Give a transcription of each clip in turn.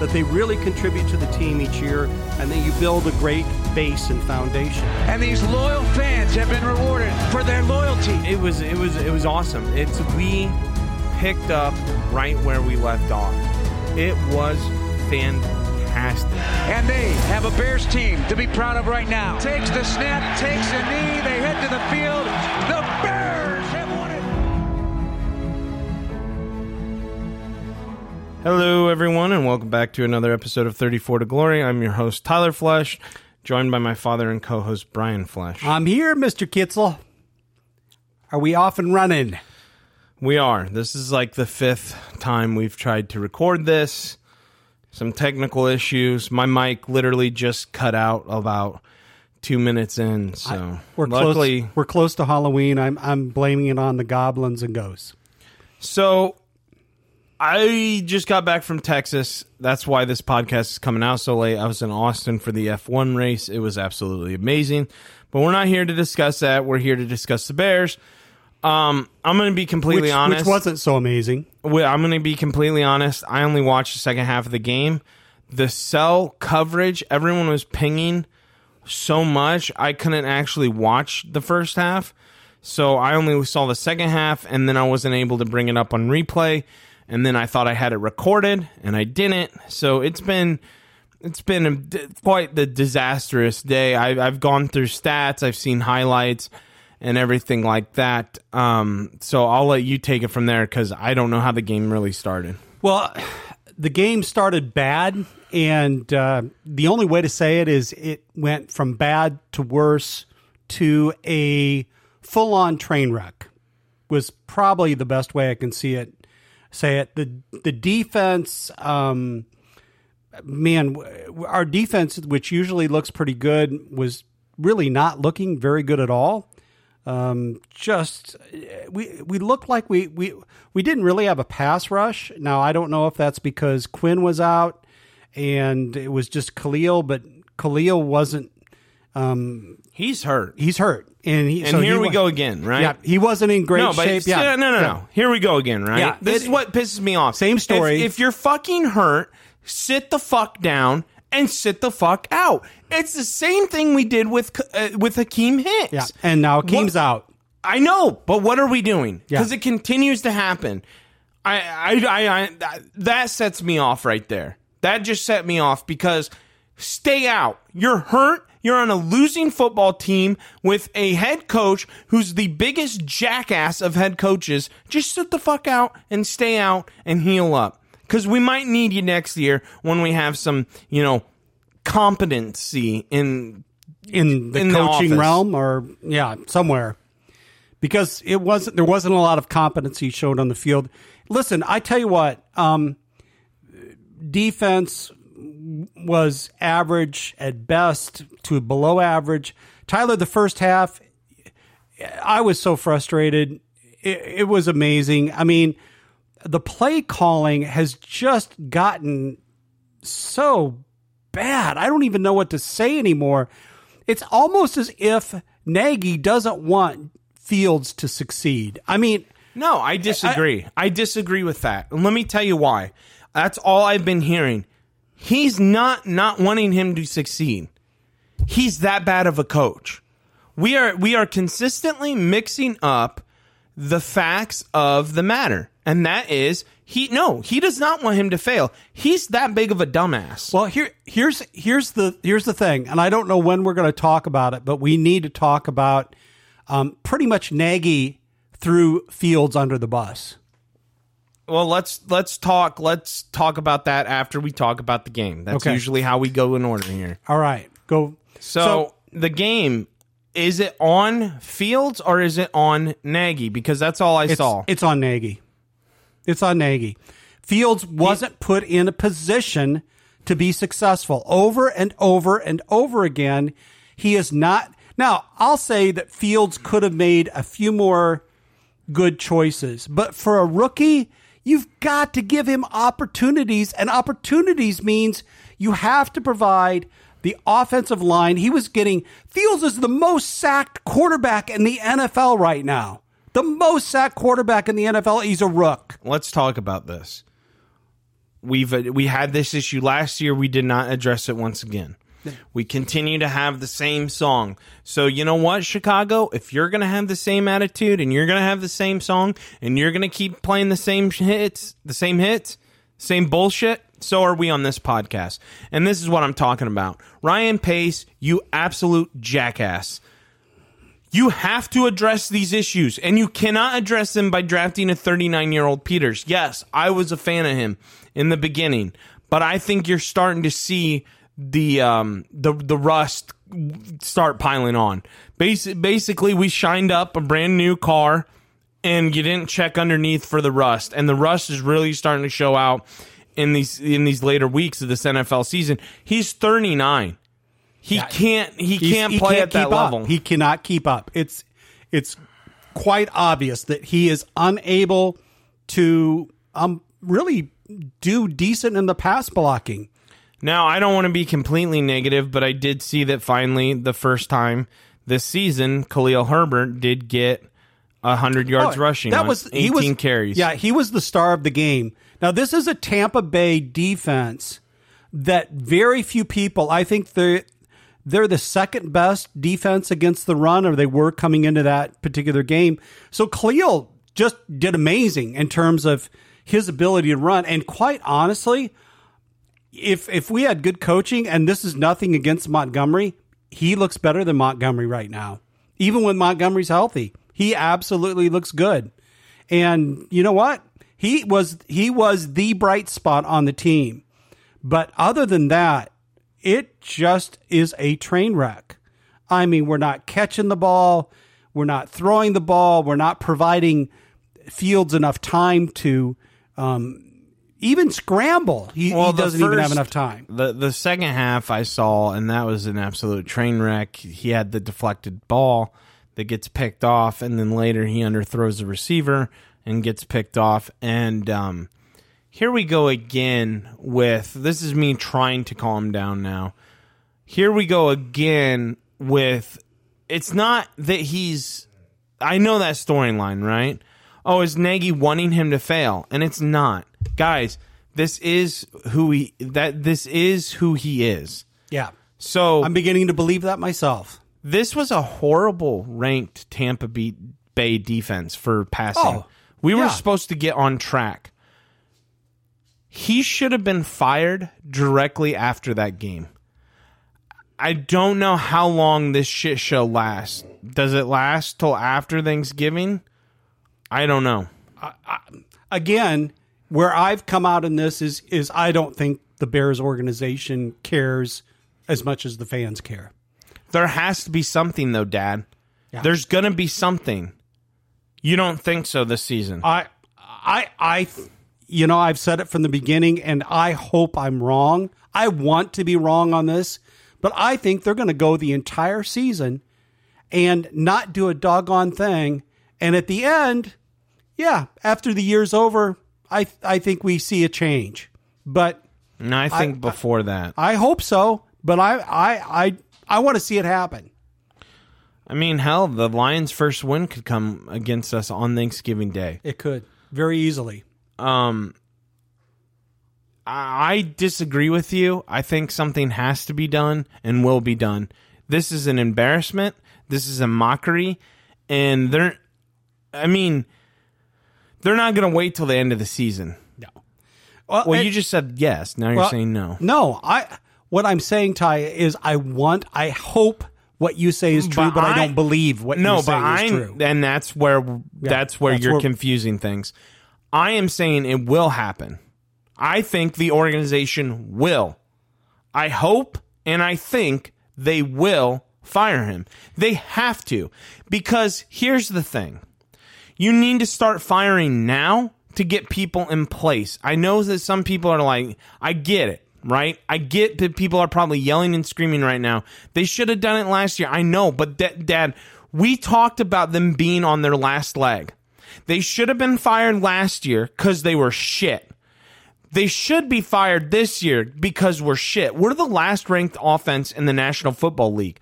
That they really contribute to the team each year and that you build a great base and foundation. And these loyal fans have been rewarded for their loyalty. It was it was it was awesome. It's we picked up right where we left off. It was fantastic. And they have a Bears team to be proud of right now. Takes the snap, takes a knee, they head to the field. The Hello, everyone, and welcome back to another episode of 34 to Glory. I'm your host, Tyler Flesh, joined by my father and co host, Brian Flesh. I'm here, Mr. Kitzel. Are we off and running? We are. This is like the fifth time we've tried to record this. Some technical issues. My mic literally just cut out about two minutes in. So We're luckily, close. We're close to Halloween. I'm I'm blaming it on the goblins and ghosts. So I just got back from Texas. That's why this podcast is coming out so late. I was in Austin for the F1 race. It was absolutely amazing. But we're not here to discuss that. We're here to discuss the Bears. Um, I'm going to be completely Which, honest. which wasn't so amazing. I'm going to be completely honest. I only watched the second half of the game. The cell coverage, everyone was pinging so much, I couldn't actually watch the first half. So I only saw the second half, and then I wasn't able to bring it up on replay. And then I thought I had it recorded, and I didn't. So it's been it's been a, quite the disastrous day. I, I've gone through stats, I've seen highlights, and everything like that. Um, so I'll let you take it from there because I don't know how the game really started. Well, the game started bad, and uh, the only way to say it is it went from bad to worse to a full-on train wreck. Was probably the best way I can see it. Say it. The the defense. Um, man, our defense, which usually looks pretty good, was really not looking very good at all. Um, just we we looked like we we we didn't really have a pass rush. Now I don't know if that's because Quinn was out and it was just Khalil, but Khalil wasn't. Um, He's hurt. he's hurt, and he, And so here he we wa- go again, right? Yeah, he wasn't in great no, shape. Yeah, no, no, Yeah. no. Here we go again, right? Yeah, this it- is what pisses me off. Same story. If, if you're fucking hurt, sit the fuck down and sit the fuck out. It's the same thing we did with uh, with Akiem Hicks. Yeah, and now Akiem's What- out. I know, but what are we doing? Yeah. Because it continues to happen. I, I, I, I, that sets me off right there. That just set me off because stay out. You're hurt. You're on a losing football team with a head coach who's the biggest jackass of head coaches. Just sit the fuck out and stay out and heal up. Because we might need you next year when we have some, you know, competency in in the in coaching office. realm or yeah somewhere because it wasn't there wasn't a lot of competency shown on the field listen i tell you what um defense was average at best to below average tyler the first half i was so frustrated it, it was amazing i mean the play calling has just gotten so bad. I don't even know what to say anymore. It's almost as if Nagy doesn't want Fields to succeed. I mean, No, I disagree. I, disagree with that. And let me tell you why. That's all I've been hearing. He's not not wanting him to succeed. He's that bad of a coach. We are we are consistently mixing up the facts of the matter. And that is he no, he does not want him to fail. He's that big of a dumbass. well, here here's here's the here's the thing, and I don't know when we're going to talk about it, but we need to talk about um, pretty much Nagy threw Fields under the bus. Well, let's let's talk let's talk about that after we talk about the game. That's Okay. usually how we go in order here. All right, go. So, the game is it on Fields or is it on Nagy? Because that's all I It's, saw. it's on Nagy. It's on Nagy. Fields wasn't put in a position to be successful over and over and over again. He is not. Now, I'll say that Fields could have made a few more good choices, but for a rookie, you've got to give him opportunities, and opportunities means you have to provide the offensive line. He was getting Fields is the most sacked quarterback in the NFL right now. The most sacked quarterback in the NFL. He's a rook. Let's talk about this. We've we had this issue last year. We did not address it once again. We continue to have the same song. So you know what, Chicago? If you're gonna have the same attitude and you're gonna have the same song and you're gonna keep playing the same hits, the same hits, same bullshit, so are we on this podcast. And this is what I'm talking about. Ryan Pace, you absolute jackass. You have to address these issues, and you cannot address them by drafting a 39 year old Peters. Yes, I was a fan of him in the beginning, but I think you're starting to see the um the the rust start piling on. Basi- basically, we shined up a brand new car, and you didn't check underneath for the rust, and the rust is really starting to show out in these in these later weeks of this NFL season. He's 39. He can't he can't he play can't at that up. level. He cannot keep up. It's it's quite obvious that he is unable to um really do decent in the pass blocking. Now, I don't want to be completely negative, but I did see that finally, the first time this season, Khalil Herbert did get hundred yards Oh, rushing. That on was eighteen he was, carries. Yeah, he was the star of the game. Now this is a Tampa Bay defense that very few people. I think they they're the second best defense against the run, or they were coming into that particular game. So Khalil just did amazing in terms of his ability to run. And quite honestly, if if we had good coaching, and this is nothing against Montgomery, he looks better than Montgomery right now. Even when Montgomery's healthy, he absolutely looks good. And you know what? He was he was the bright spot on the team. But other than that, it just is a train wreck. I mean, we're not catching the ball, we're not throwing the ball, we're not providing Fields enough time to um, even scramble. He, he doesn't even have enough time. The the second half I saw, and that was an absolute train wreck. He had the deflected ball that gets picked off, and then later he underthrows the receiver and gets picked off. And um, here we go again with this is me trying to calm down now. Here we go again with it's not that he's I know that storyline, right? Oh, is Nagy wanting him to fail? And it's not. Guys, this is who he that this is who he is. Yeah. So I'm beginning to believe that myself. this was a horrible ranked Tampa Bay- Bay defense for passing. Oh, we were yeah. supposed to get on track. He should have been fired directly after that game. I don't know how long this shit show lasts. Does it last till after Thanksgiving? I don't know. Again, where I've come out in this is is I don't think the Bears organization cares as much as the fans care. There has to be something though, Dad. Yeah. There's gonna be something. You don't think so this season? I I I you know, I've said it from the beginning and I hope I'm wrong. I want to be wrong on this, but I think they're going to go the entire season and not do a doggone thing and at the end, yeah, after the year's over, I I think we see a change. But no, I think before that. I hope so, but I I I I want to see it happen. I mean, hell, the Lions' first win could come against us on Thanksgiving Day. It could very easily. Um, I I disagree with you. I think something has to be done and will be done. This is an embarrassment. This is a mockery, and they're. I mean, they're not going to wait till the end of the season. No. Well, and- you just said yes. Now you're well, saying no. No, I. What I'm saying, Ty, is I want, I hope what you say is true, but, I, don't believe what no, you say but is I'm, true. and that's where that's where that's you're where- confusing things. I am saying it will happen. I think the organization will. I hope and I think they will fire him. They have to because here's the thing. You need to start firing now to get people in place. I know that some people are like, I get it. right? I get that people are probably yelling and screaming right now. They should have done it last year. I know, but da- dad, we talked about them being on their last leg. They should have been fired last year cuz they were shit. They should be fired this year because we're shit. We're the last ranked offense in the National Football League.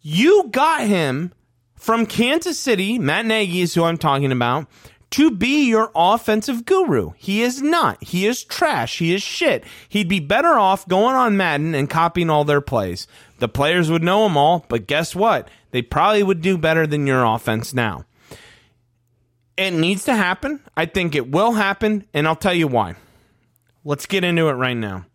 You got him from Kansas City, Matt Nagy is who I'm talking about, to be your offensive guru. He is not. He is trash. He is shit. He'd be better off going on Madden and copying all their plays. The players would know them all, but guess what? They probably would do better than your offense now. It needs to happen. I think it will happen, and I'll tell you why. Let's get into it right now.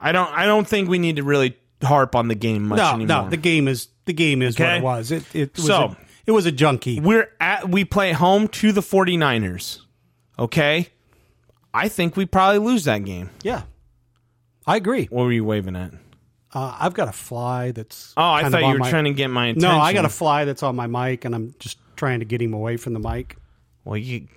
I don't I don't think we need to really harp on the game much No, anymore. no, the game is the game is what it was. It, it was So- a, it was a junkie. we're at we play home to the 49ers. Okay? I think we probably lose that game. Yeah, I agree. What were you waving at? Uh, I've got a fly that's. Oh, I thought you were my- trying to get my attention. No, I got a fly that's on my mic, and I'm just trying to get him away from the mic. Well, you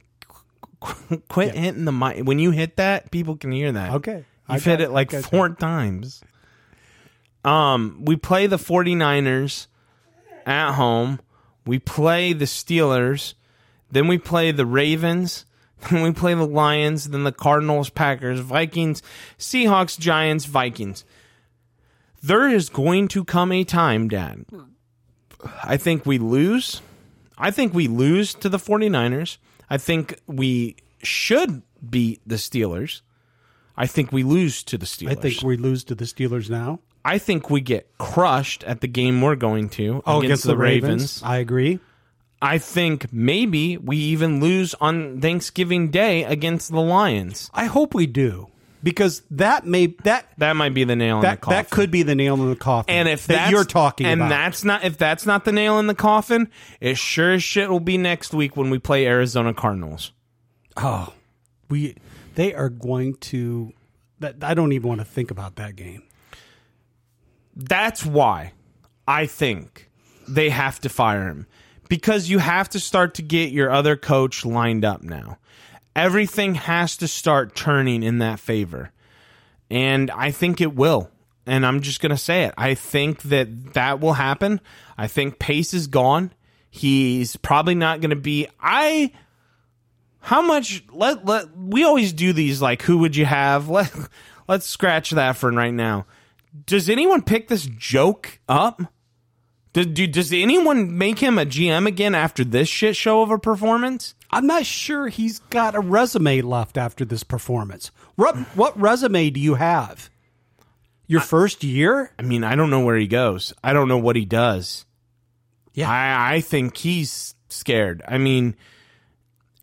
quit hitting the mic. When you hit that, people can hear that. Okay. I You've hit got- it like I four times. Um, we play the 49ers at home. We play the Steelers. Then we play the Ravens. Then we play the Lions. Then the Cardinals, Packers, Vikings, Seahawks, Giants, Vikings. There is going to come a time, Dad. I think we lose. I think we lose to the 49ers. I think we should beat the Steelers. I think we lose to the Steelers. I think we lose to the Steelers now. I think we get crushed at the game we're going to Oh, against, the, Ravens. I agree. I think maybe we even lose on Thanksgiving Day against the Lions. I hope we do because that may that That might be the nail in the that coffin. that could be the nail in the coffin. and if that that's, you're talking and about, that's not if that's not the nail in the coffin, it sure as shit will be next week when we play Arizona Cardinals. oh, we they are going to. That I don't even want to think about that game. That's why I think they have to fire him because you have to start to get your other coach lined up now. Everything has to start turning in that favor. And I think it will. And I'm just going to say it. I think that that will happen. I think Pace is gone. He's probably not going to be I how much let let we always do these like who would you have? Let let's scratch that for right now. Does anyone pick this joke up? Does, do, does anyone make him a GM again after this shit show of a performance? I'm not sure he's got a resume left after this performance. What what resume do you have? Your first year? I mean, I don't know where he goes. I don't know what he does. Yeah. I, I think he's scared. I mean,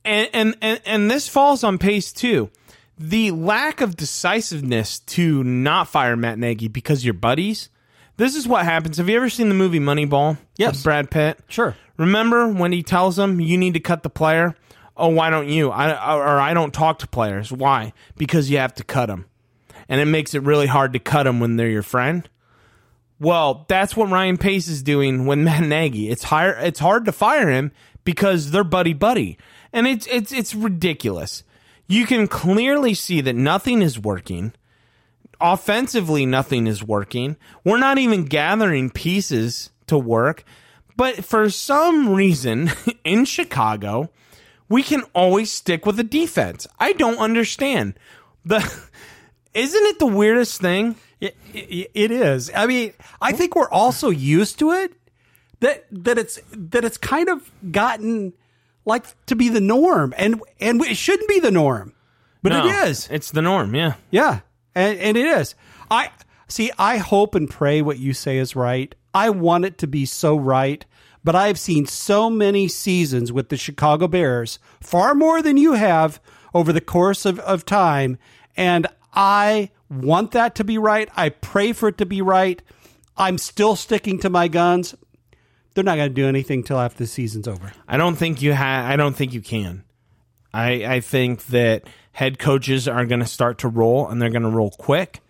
and, and, and, and this falls on pace too. The lack of decisiveness to not fire Matt Nagy because you're buddies. This is what happens. Have you ever seen the movie Moneyball? Yes. With Brad Pitt. Sure. Remember when he tells him you need to cut the player? Oh, why don't you? I or I don't talk to players. Why? Because you have to cut them, and it makes it really hard to cut them when they're your friend. Well, that's what Ryan Pace is doing with Matt Nagy. It's hard. It's hard to fire him because they're buddy buddy, and it's it's it's ridiculous. You can clearly see that nothing is working. Offensively, nothing is working. We're not even gathering pieces to work. But for some reason in Chicago, we can always stick with the defense. I don't understand. The isn't it the weirdest thing? It, it, it is. I mean, I think we're also used to it. That that it's that it's kind of gotten like to be the norm, and and it shouldn't be the norm, but No, it is. It's the norm. Yeah. Yeah, and, and it is. I see. I hope and pray what you say is right. I want it to be so right, but I've seen so many seasons with the Chicago Bears, far more than you have over the course of, of time, and I want that to be right. I pray for it to be right. I'm still sticking to my guns. They're not going to do anything till after the season's over. I don't think you ha- I don't think you can. I I think that head coaches are going to start to roll and they're going to roll quick.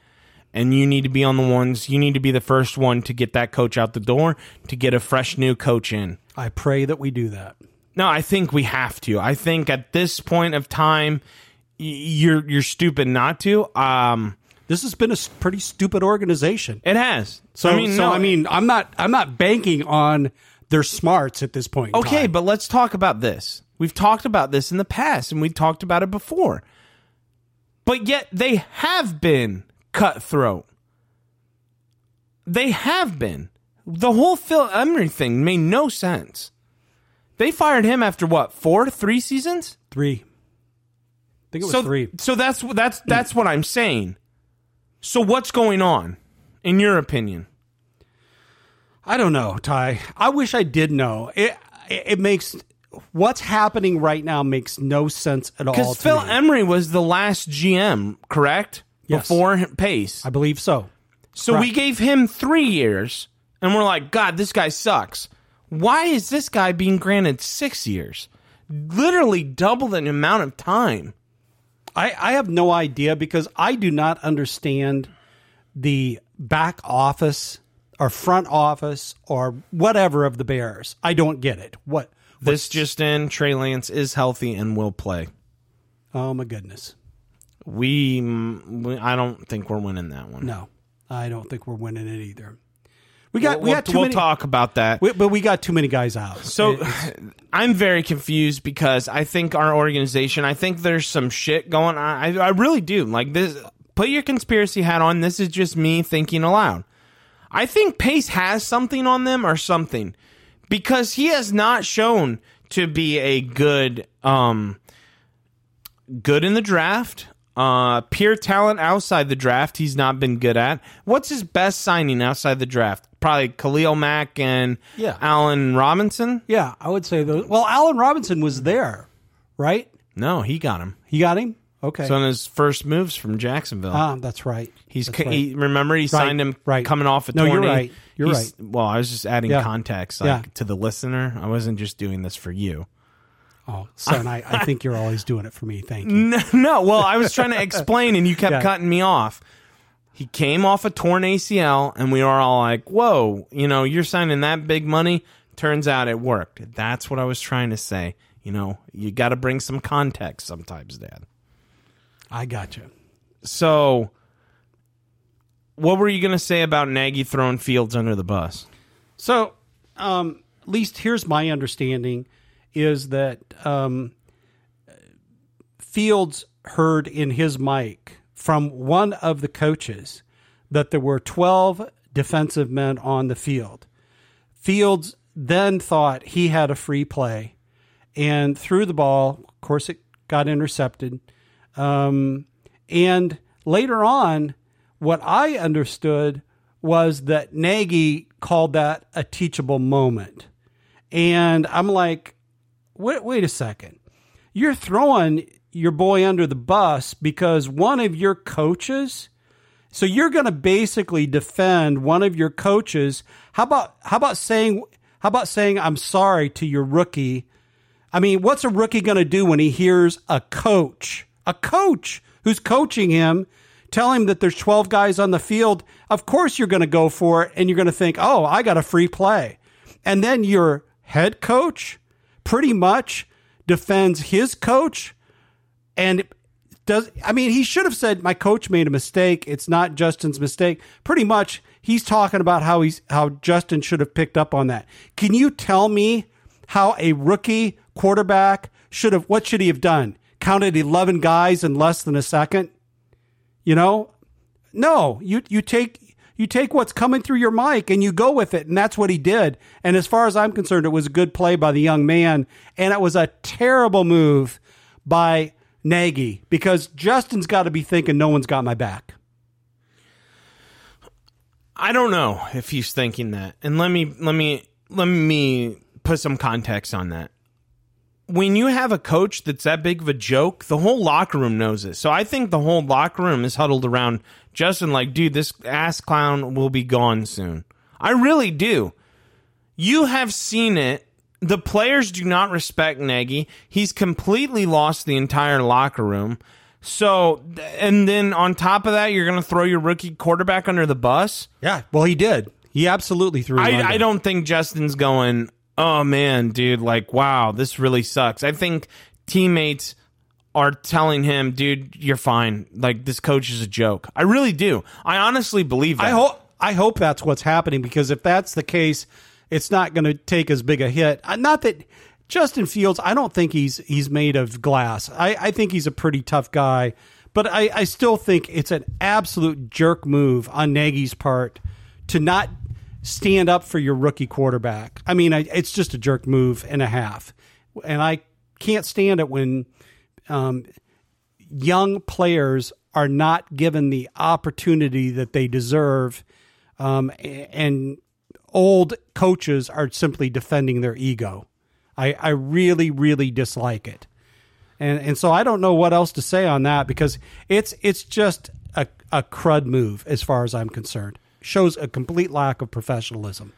And you need to be on the ones. You need to be the first one to get that coach out the door to get a fresh new coach in. I pray that we do that. No, I think we have to. I think at this point of time, y- you're you're stupid not to. Um, This has been a pretty stupid organization. It has. So I mean, so no, I mean, I'm not I'm not banking on their smarts at this point. Okay, but let's talk about this. We've talked about this in the past and we've talked about it before. But yet they have been cutthroat. They have been. The whole Phil Emery thing made no sense. They fired him after what, four, three seasons? three. I think it was so, three. So that's that's that's what I'm saying. So what's going on, in your opinion? I don't know, Ty. I wish I did know. It it makes what's happening right now makes no sense at all. Because Phil me. Emery was the last GM, correct? Yes. Before Pace. I believe so. So we gave him three years, and we're like, God, this guy sucks. Why is this guy being granted six years? Literally double the amount of time. I, I have no idea because I do not understand the back office or front office or whatever of the Bears. I don't get it. What? This just in, Trey Lance is healthy and will play. Oh my goodness. We, we I don't think we're winning that one. No, I don't think we're winning it either. We got we'll, we got too we'll many. talk about that. we- but we got too many guys out. So I'm very confused because I think our organization, I think there's some shit going on. I, I really do. Like this, put your conspiracy hat on. This is just me thinking aloud. I think Pace has something on them or something because he has not shown to be a good, um, good in the draft. Uh, pure talent outside the draft, he's not been good at. What's his best signing outside the draft? Probably Khalil Mack and Yeah. Allen Robinson. yeah, I would say those. Well, Allen Robinson was there, right? No, he got him. He got him. Okay. So on his first moves from Jacksonville, ah, that's right. he's That's right. he, remember he signed him right. coming off a No, you're right. You're He's- Well, I was just adding Yeah. context like Yeah. to the listener. I wasn't just doing this for you. Oh, son, I, I think you're always doing it for me. Thank you. No, no, well, I was trying to explain and you kept Yeah. cutting me off. He came off a torn ACL and we were all like, "Whoa, you know, you're signing that big money." Turns out it worked. That's what I was trying to say. You know, you got to bring some context sometimes, Dad. I got you. So, what were you going to say about Nagy throwing Fields under the bus? So, um, at least here's my understanding is that um, Fields heard in his mic from one of the coaches that there were 12 defensive men on the field. Fields then thought he had a free play and threw the ball. Of course, it got intercepted. Um, and later on, what I understood was that Nagy called that a teachable moment. And I'm like, wait, wait a second. You're throwing your boy under the bus because one of your coaches. So you're going to basically defend one of your coaches. How about how about saying how about saying I'm sorry to your rookie? I mean, what's a rookie going to do when he hears a coach, a coach who's coaching him, tell him that there's 12 guys on the field? Of course, you're going to go for it and you're going to think, oh, I got a free play. And then your head coach pretty much defends his coach and does I mean he should have said my coach made a mistake. It's not Justin's mistake. Pretty much he's talking about how he's how Justin should have picked up on that. Can you tell me how a rookie quarterback should have what should he have done? Counted 11 guys in less than a second? You know? No, you you take you take what's coming through your mic and you go with it and that's what he did. And as far as I'm concerned it was a good play by the young man and it was a terrible move by Nagy because Justin's got to be thinking no one's got my back. I don't know if he's thinking that. And let me let me let me put some context on that. When you have a coach that's that big of a joke, the whole locker room knows it. So I think the whole locker room is huddled around Justin like, dude, this ass clown will be gone soon. I really do. You have seen it. The players do not respect Nagy. He's completely lost the entire locker room. So, and then on top of that, you're going to throw your rookie quarterback under the bus. Yeah, well he did. He absolutely threw. I, I don't think Justin's going, oh man, dude, like, wow, this really sucks. I think teammates are telling him, dude, you're fine. Like this coach is a joke. I really do. I honestly believe that. I hope I hope that's what's happening because if that's the case, it's not going to take as big a hit. Uh, Not that Justin Fields, I don't think he's he's made of glass. I, I think he's a pretty tough guy, but I, I still think it's an absolute jerk move on Nagy's part to not stand up for your rookie quarterback. I mean, I, it's just a jerk move and a half, and I can't stand it when um, young players are not given the opportunity that they deserve, um, and old coaches are simply defending their ego. I, I really, really dislike it, and and so I don't know what else to say on that because it's it's just a, a crud move as far as I'm concerned. Shows a complete lack of professionalism.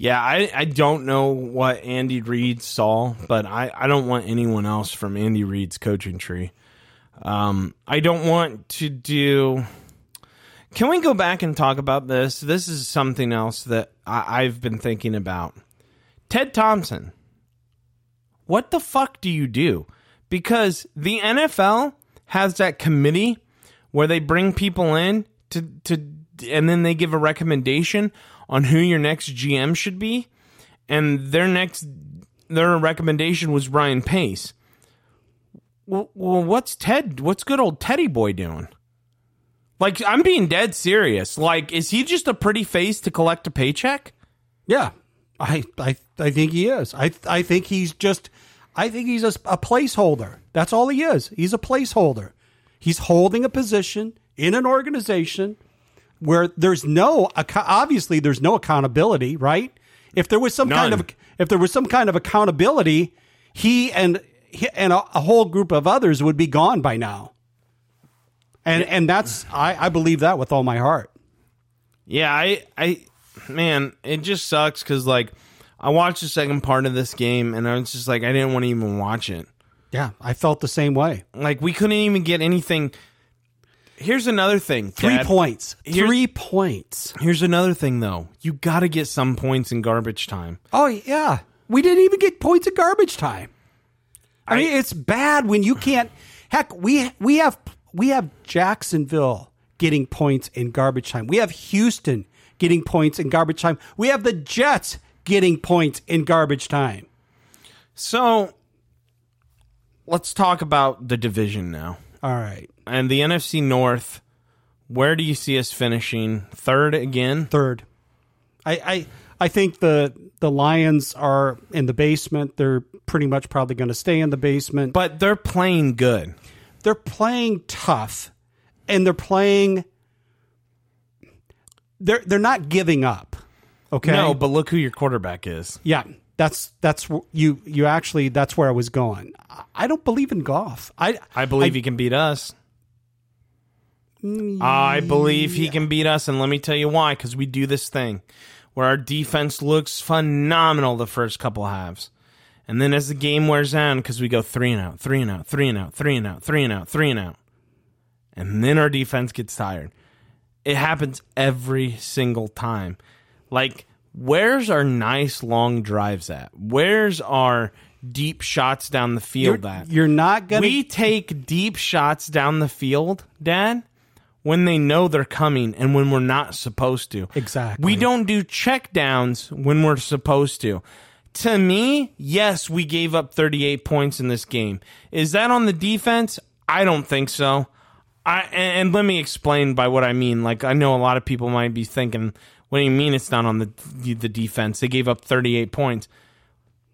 Yeah, I, I don't know what Andy Reid saw, but I, I don't want anyone else from Andy Reid's coaching tree. Um, I don't want to do. Can we go back and talk about this? This is something else that I, I've been thinking about. Ted Thompson. What the fuck do you do? Because the NFL has that committee where they bring people in to to and then they give a recommendation on who your next GM should be and their next their recommendation was Ryan Pace. Well, what's Ted what's good old Teddy boy doing? Like I'm being dead serious. Like is he just a pretty face to collect a paycheck? Yeah, I I I think he is. I I think he's just. I think he's a, a placeholder. That's all he is. He's a placeholder. He's holding a position in an organization where there's no obviously there's no accountability, right? If there was some kind of if there was some kind of accountability, he and he and a, a whole group of others would be gone by now. And and that's I, I believe that with all my heart. Yeah, I, I, man, it just sucks because like I watched the second part of this game and I was just like I didn't want to even watch it. Yeah, I felt the same way. Like we couldn't even get anything. Here's another thing. Three Dad. points. Here's- Three points. Here's another thing though. You got to get some points in garbage time. Oh yeah, we didn't even get points in garbage time. I, mean, it's bad when you can't. Heck, we we have we have Jacksonville getting points in garbage time. We have Houston getting points in garbage time. We have the Jets getting points in garbage time. So let's talk about the division now. All right, And the NFC North. Where do you see us finishing? Third again? third. I I I think the the Lions are in the basement. They're pretty much probably going to stay in the basement. But they're playing good. they're playing tough and they're playing they're they're not giving up okay No, but look who your quarterback is. yeah that's that's you you actually that's where i was going I- i don't believe in Goff i I believe he can beat us. I believe he can beat us, and let me tell you why. Because we do this thing where our defense looks phenomenal the first couple halves, and then as the game wears on, because we go three and out, three and out, three and out, three and out, three and out, three and out, and then our defense gets tired. It happens every single time. Like, where's our nice long drives at? Where's our deep shots down the field you're, at? you're not gonna we take deep shots down the field, Dad, when they know they're coming and when we're not supposed to. Exactly. We don't do check downs when we're supposed to. To me, yes, we gave up 38 points in this game. Is that on the defense? I don't think so. I and, and let me explain by what I mean. Like I know a lot of people might be thinking, "What do you mean it's not on the the defense? They gave up 38 points."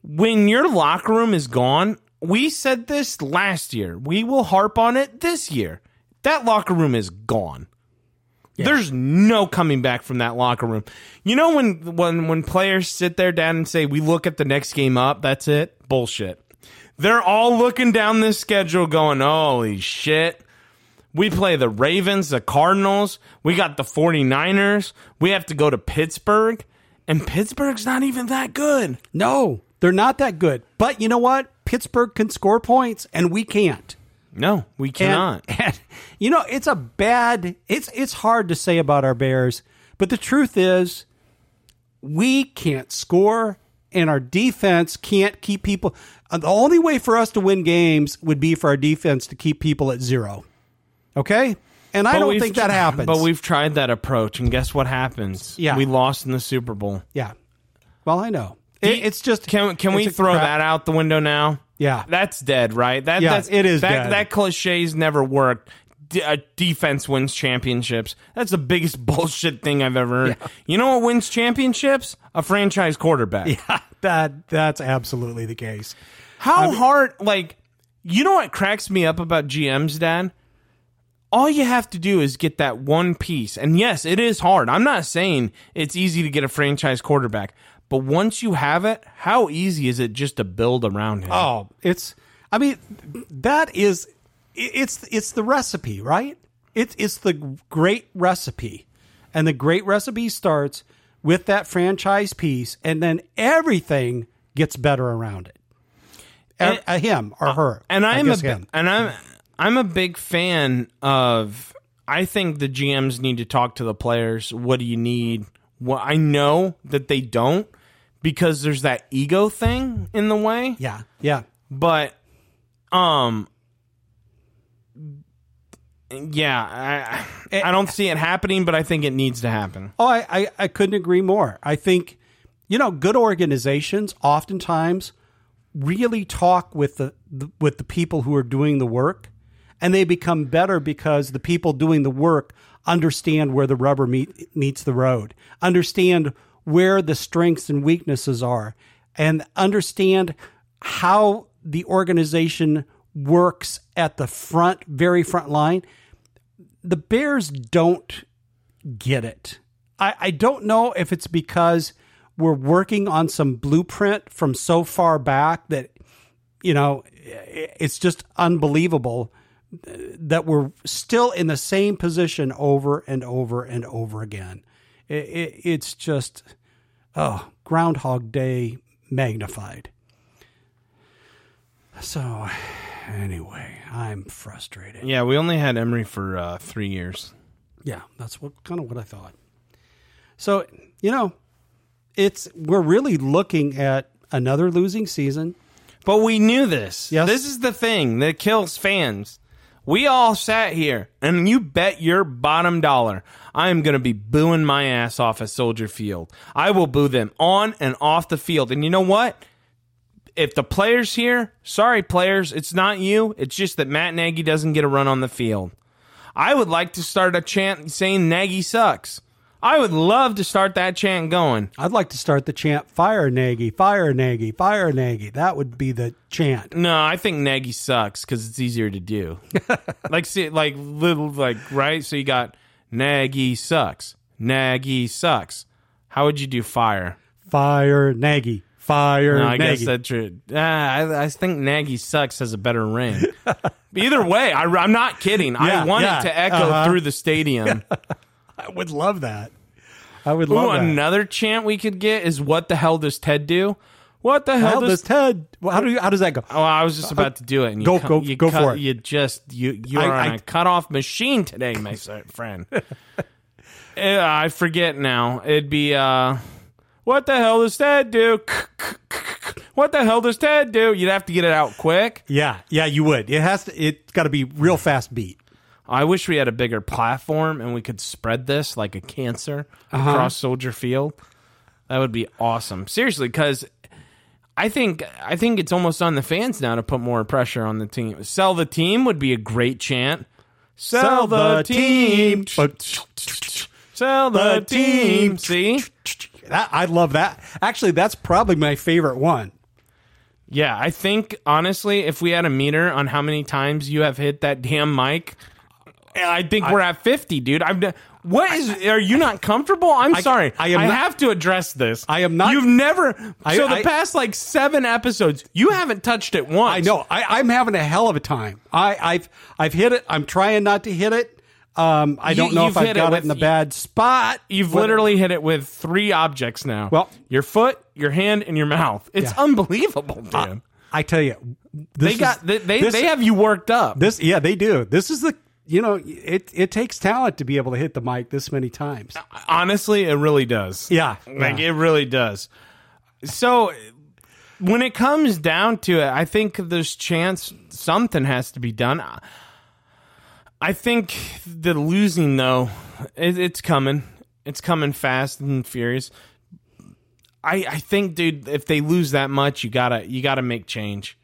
when your locker room is gone, we said this last year. We will harp on it this year. That locker room is gone. There's no coming back from that locker room. You know when when when players sit there down and say we look at the next game up, that's it? Bullshit. They're all looking down this schedule going, "Holy shit. We play the Ravens, the Cardinals, we got the 49ers, we have to go to Pittsburgh, and Pittsburgh's not even that good." no they're not that good but you know what pittsburgh can score points and we can't No, we And- cannot. And, you know, it's a bad. It's it's hard to say about our Bears, but the truth is, we can't score and our defense can't keep people. uh, The only way for us to win games would be for our defense to keep people at zero. Okay, and I But don't think that happens. But we've tried that approach, and guess what happens? Yeah. we lost in the Super Bowl. yeah. Well, I know. It, it's just Can can we throw crap- that out the window now? Yeah. that's dead, right? That Yeah, that's, it is That dead. that cliche's never worked. D- uh, defense wins championships. That's the biggest bullshit thing I've ever heard. You know what wins championships? A franchise quarterback. Yeah, that that's absolutely the case. How hard? Like, you know what cracks me up about GMs, Dad? All you have to do is get that one piece. And yes, it is hard. I'm not saying it's easy to get a franchise quarterback, but once you have it, how easy is it just to build around him? Oh, it's. I mean, that is. It's it's the recipe, right? It's it's the great recipe, and the great recipe starts with that franchise piece, and then everything gets better around it. And- Uh, him or her, and I I'm a him. and I'm I'm a big fan of. I think the GMs need to talk to the players. What do you need? Well, I know that they don't because there's that ego thing in the way. Yeah, yeah. but um yeah I, I don't see it happening but i think it needs to happen Oh, I, I, I couldn't agree more. I think, you know, good organizations oftentimes really talk with the, the with the people who are doing the work, and they become better because the people doing the work understand where the rubber meet, meets the road, understand where the strengths and weaknesses are, and understand how the organization works at the front, very front line. The Bears don't get it. I, I don't know if it's because we're working on some blueprint from so far back that, you know, it's just unbelievable that we're still in the same position over and over and over again. I it, it's just, oh, Groundhog Day magnified. So, anyway, I'm frustrated. yeah we only had emery for uh, three years Yeah, that's what kind of what I thought. So, you know, it's we're really looking at another losing season. but we knew this Yes. this is the thing that kills fans we all sat here and you bet your bottom dollar i am going to be booing my ass off at soldier field i will boo them on and off the field and you know what if the players here, sorry players, it's not you. It's just that Matt Nagy doesn't get a run on the field. I would like to start a chant saying Nagy sucks. I would love to start that chant going. I'd like to start the chant "Fire Nagy, Fire Nagy, Fire Nagy." That would be the chant. No, I think Nagy sucks because it's easier to do. like, see, like little, like right. So you got Nagy sucks. Nagy sucks. How would you do fire? Fire Nagy, Fire No, I Nagy. guess that's true. Ah, I, I think Nagy sucks has a better ring. Either way, I, am not kidding. Yeah, I want yeah, it to echo uh-huh. through the stadium. I would love that. I would Ooh, love that. another chant we could get is "What the hell does Ted do?" What the hell, does? Ted? well, How do you, how does that go? oh, I was just about to do it. And you Go- cut- go- you go cut- for it. You just you you I- are on I- a cutoff machine today, my s- friend. Uh, I forget now. It'd be uh, what the hell does Ted do? What the hell does Ted do? You'd have to get it out quick. Yeah, yeah, you would. It has to. It's got to be real fast beat. I wish we had a bigger platform and we could spread this like a cancer uh-huh. across Soldier Field. That would be awesome. Seriously, because I think I think it's almost on the fans now to put more pressure on the team. Sell the team would be a great chant. Sell, the, team. Sell the team. See? That, I love that. Actually, that's probably my favorite one. Yeah, I think honestly, if we had a meter on how many times you have hit that damn mic, I think we're at fifty, dude. I'm. What is? Are you not comfortable? I'm sorry. I am I not- have to address this. I am not- You've never. I- so the I- past like seven episodes, you haven't touched it once. I know. I, I'm having a hell of a time. I, I've I've hit it. I'm trying not to hit it. Um, I You- don't know you've if I've hit it got it, with- in the bad spot. You've What- literally hit it with three objects now. Well- your foot, your hand, and your mouth. It's Yeah. unbelievable, dude. I tell you, this they is- got they they, this- they have you worked up. this. Yeah, they do. This is the. You know, it it takes talent to be able to hit the mic this many times. Honestly, it really does. Yeah, Like yeah. it really does. So when it comes down to it, I think there's chance something has to be done. I think the losing though, it, it's coming. It's coming fast and furious. I I think, dude, if they lose that much, you gotta you gotta make change.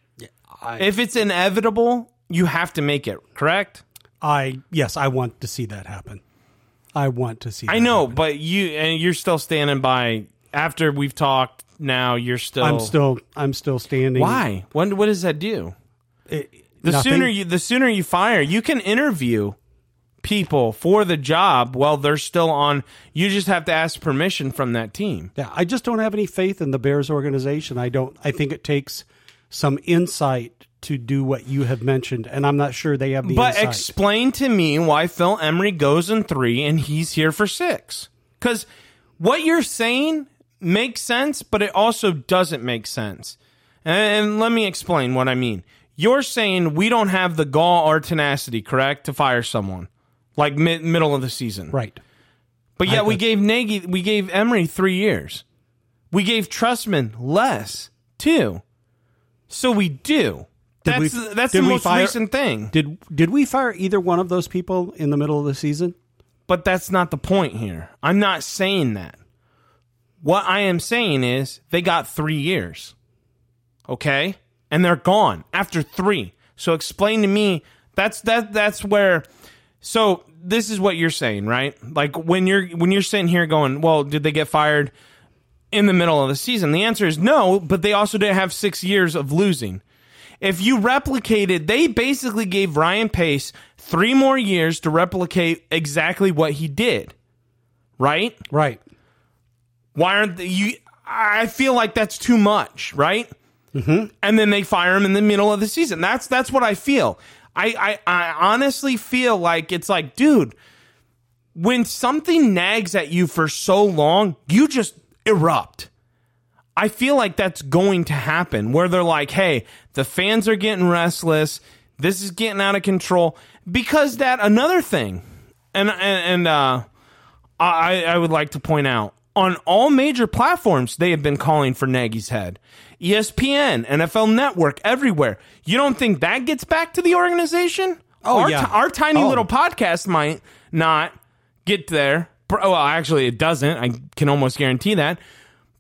I, If it's inevitable, you have to make it. Correct? I yes, I want to see that happen. I want to see. I know, happen. but you and you're still standing by. After we've talked, now you're still. I'm still I'm still standing. Why? When? What does that do? It- The nothing. sooner you the sooner you fire, you can interview people for the job while they're still on. You just have to ask permission from that team. Yeah, I just don't have any faith in the Bears organization. I don't. I think it takes some insight to do what you have mentioned, and I'm not sure they have the But insight. explain to me why Phil Emery goes in three and he's here for six. Because what you're saying makes sense, but it also doesn't make sense. And let me explain what I mean. You're saying we don't have the gall or tenacity, correct, to fire someone like mid- middle of the season, right. But yet I- we gave Nagy, we gave Emery three years. We gave Trestman less too. So we do. Did That's we- that's the most fire- recent thing. Did did we fire either one of those people in the middle of the season? But that's not the point here. I'm not saying that. What I am saying is they got three years. Okay? And they're gone after three. So explain to me that's that that's where so this is what you're saying, right? Like when you're when you're sitting here going, Well, did they get fired in the middle of the season? The answer is no, but they also didn't have six years of losing. If you replicated, they basically gave Ryan Pace three more years to replicate exactly what he did. Right? Right. Why aren't they, you? I feel like that's too much, right? Mm-hmm. And then they fire him in the middle of the season. That's that's what I feel. I, I I honestly feel like it's like, dude, when something nags at you for so long, you just erupt. I feel like that's going to happen where they're like, hey, the fans are getting restless. This is getting out of control. Because that another thing, and and, and uh, I, I would like to point out on all major platforms, they have been calling for Nagy's head. ESPN, NFL Network, everywhere. You don't think that gets back to the organization? Oh, our, yeah. ti- our tiny Oh. little podcast might not get there. Well, actually, it doesn't. I can almost guarantee that.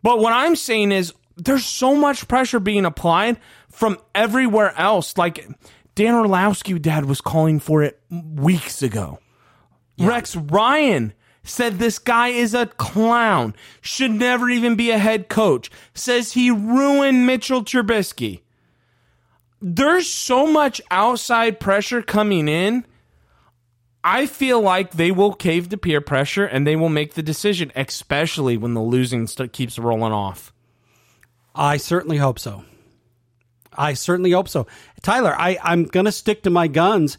But what I'm saying is there's so much pressure being applied from everywhere else. Like Dan Orlovsky, dad, was calling for it weeks ago. Rex Ryan said this guy is a clown, should never even be a head coach, says he ruined Mitchell Trubisky. There's so much outside pressure coming in. I feel like they will cave to peer pressure and they will make the decision, especially when the losing st- keeps rolling off. I certainly hope so. I certainly hope so. Tyler, I, I'm going to stick to my guns.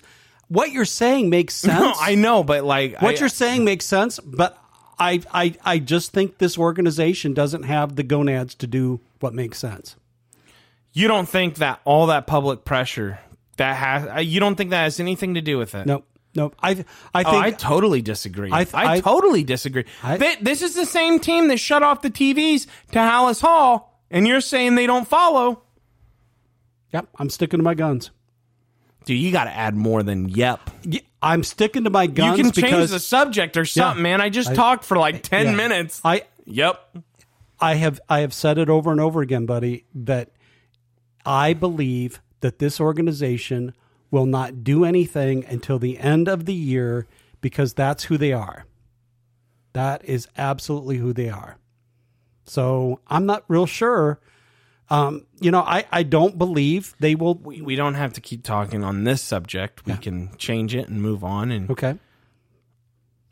What you're saying makes sense. No, I know, but like what I- you're saying makes sense, but I, I, I just think this organization doesn't have the gonads to do what makes sense. you don't think that all that public pressure that has you don't think that has anything to do with it? Nope. Nope. I, I Oh, think I totally disagree. I, I- I- totally disagree. I- Thi- this is the same team that shut off the TVs to Halas Hall, and you're saying they don't follow. Yep. I'm sticking to my guns. Dude, you got to add more than yep. I'm sticking to my guns you can change because the subject or something, man. I just talked for like 10 yeah. minutes. I, yep. I have I have said it over and over again, buddy, that I believe that this organization will not do anything until the end of the year because that's who they are. That is absolutely who they are. So I'm not real sure. Um, you know, I, I don't believe they will. We, we don't have to keep talking on this subject. We can change it and move on. And Okay.